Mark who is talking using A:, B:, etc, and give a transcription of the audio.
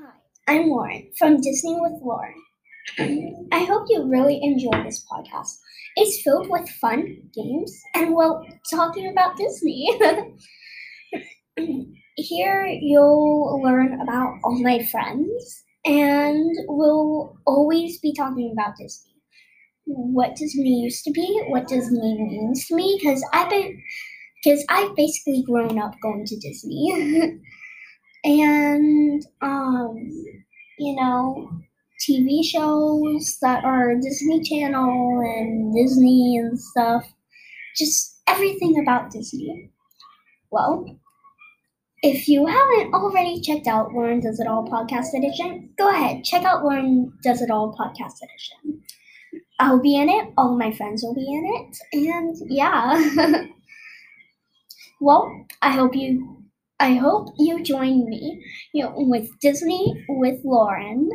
A: Hi, I'm Lauren from Disney with Lauren. I hope you really enjoy this podcast. It's filled with fun, games, and well, talking about Disney. Here you'll learn about all my friends, and we'll always be talking about Disney. What Disney used to be, what Disney means to me, because I've been, because I've basically grown up going to Disney. you know, TV shows that are Disney Channel and Disney and stuff. Just everything about Disney. Well, if you haven't already checked out Lauren Does It All Podcast Edition, go ahead, check out Lauren Does It All Podcast Edition. I'll be in it, all my friends will be in it, and yeah. well, I hope you I hope you join me, you know, with Disney with Lauren.